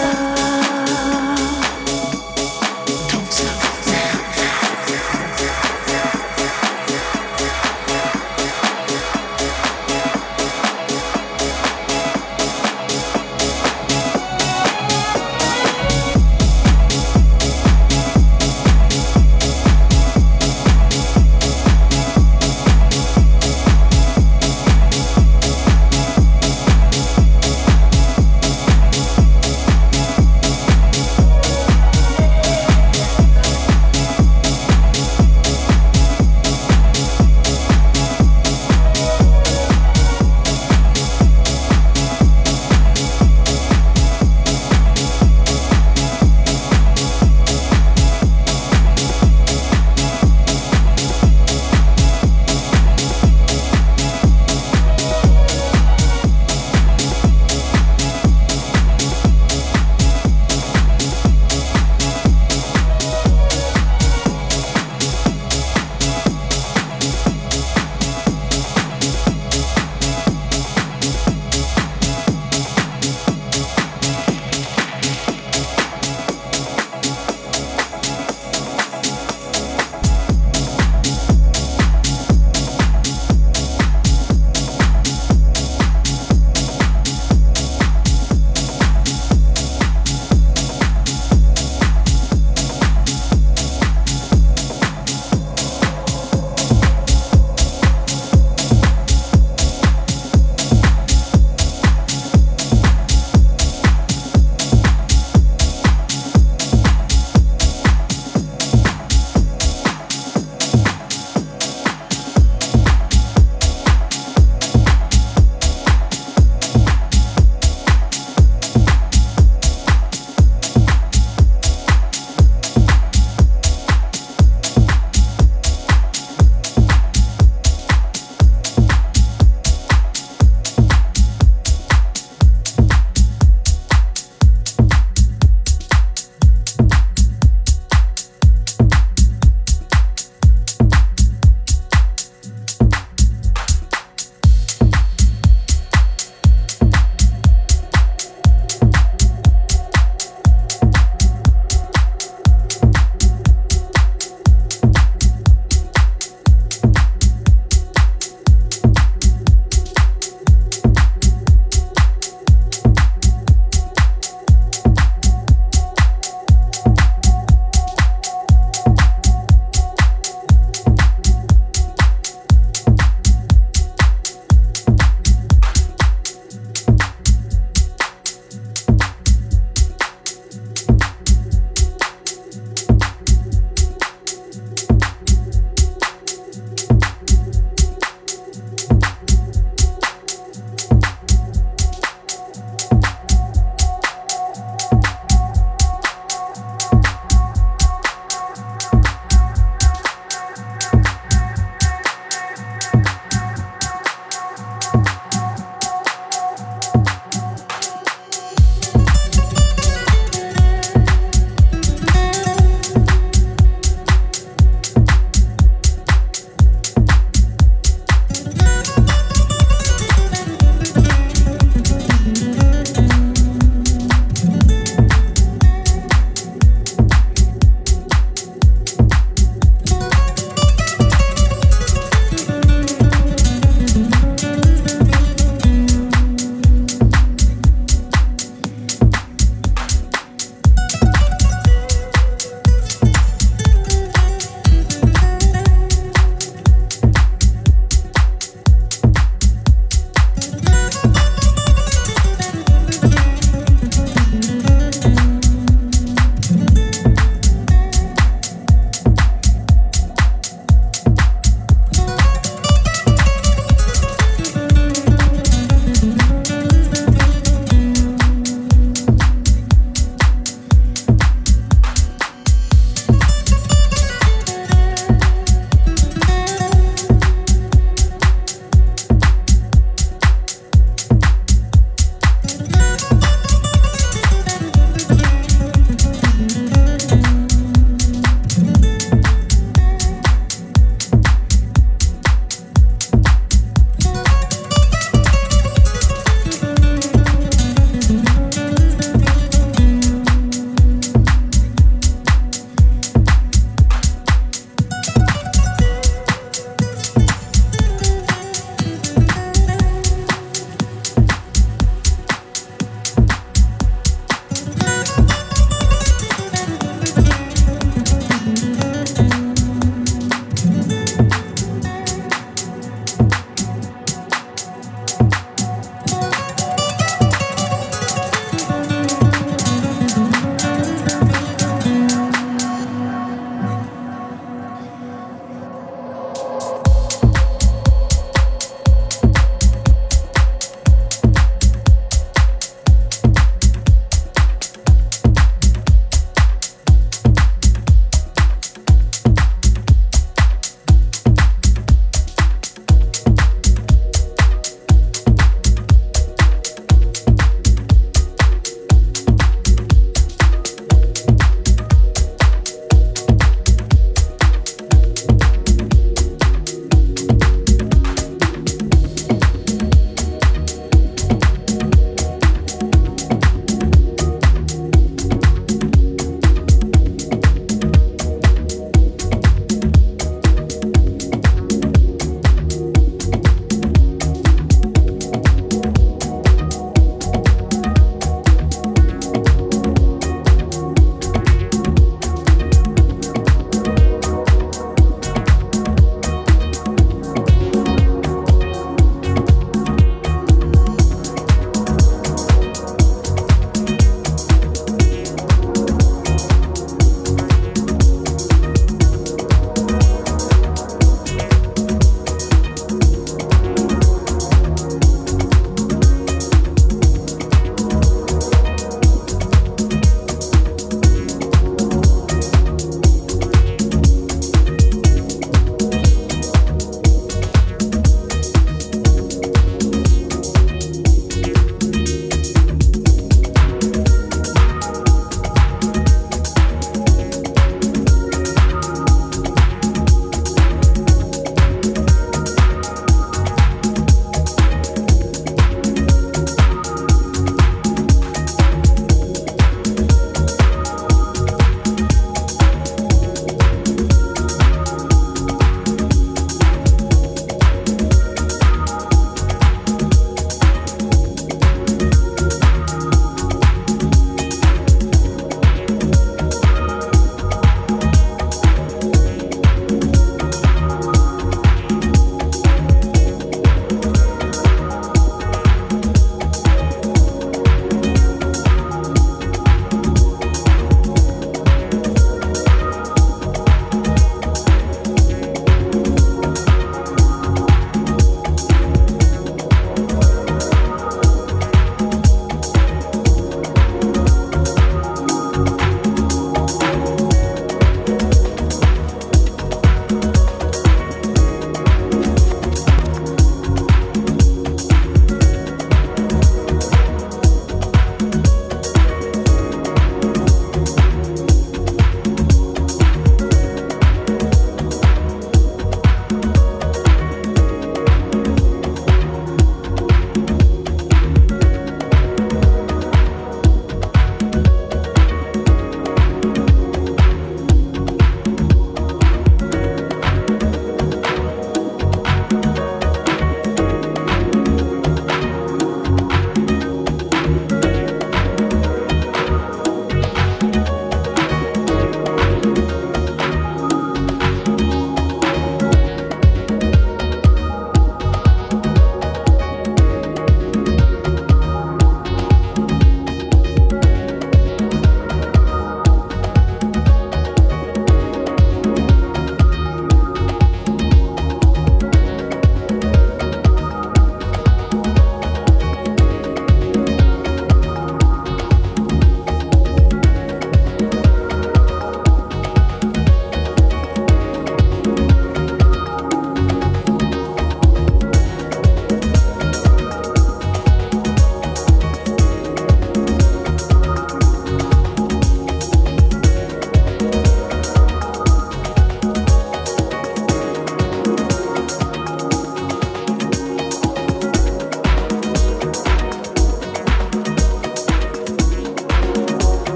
love.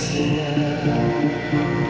Mándame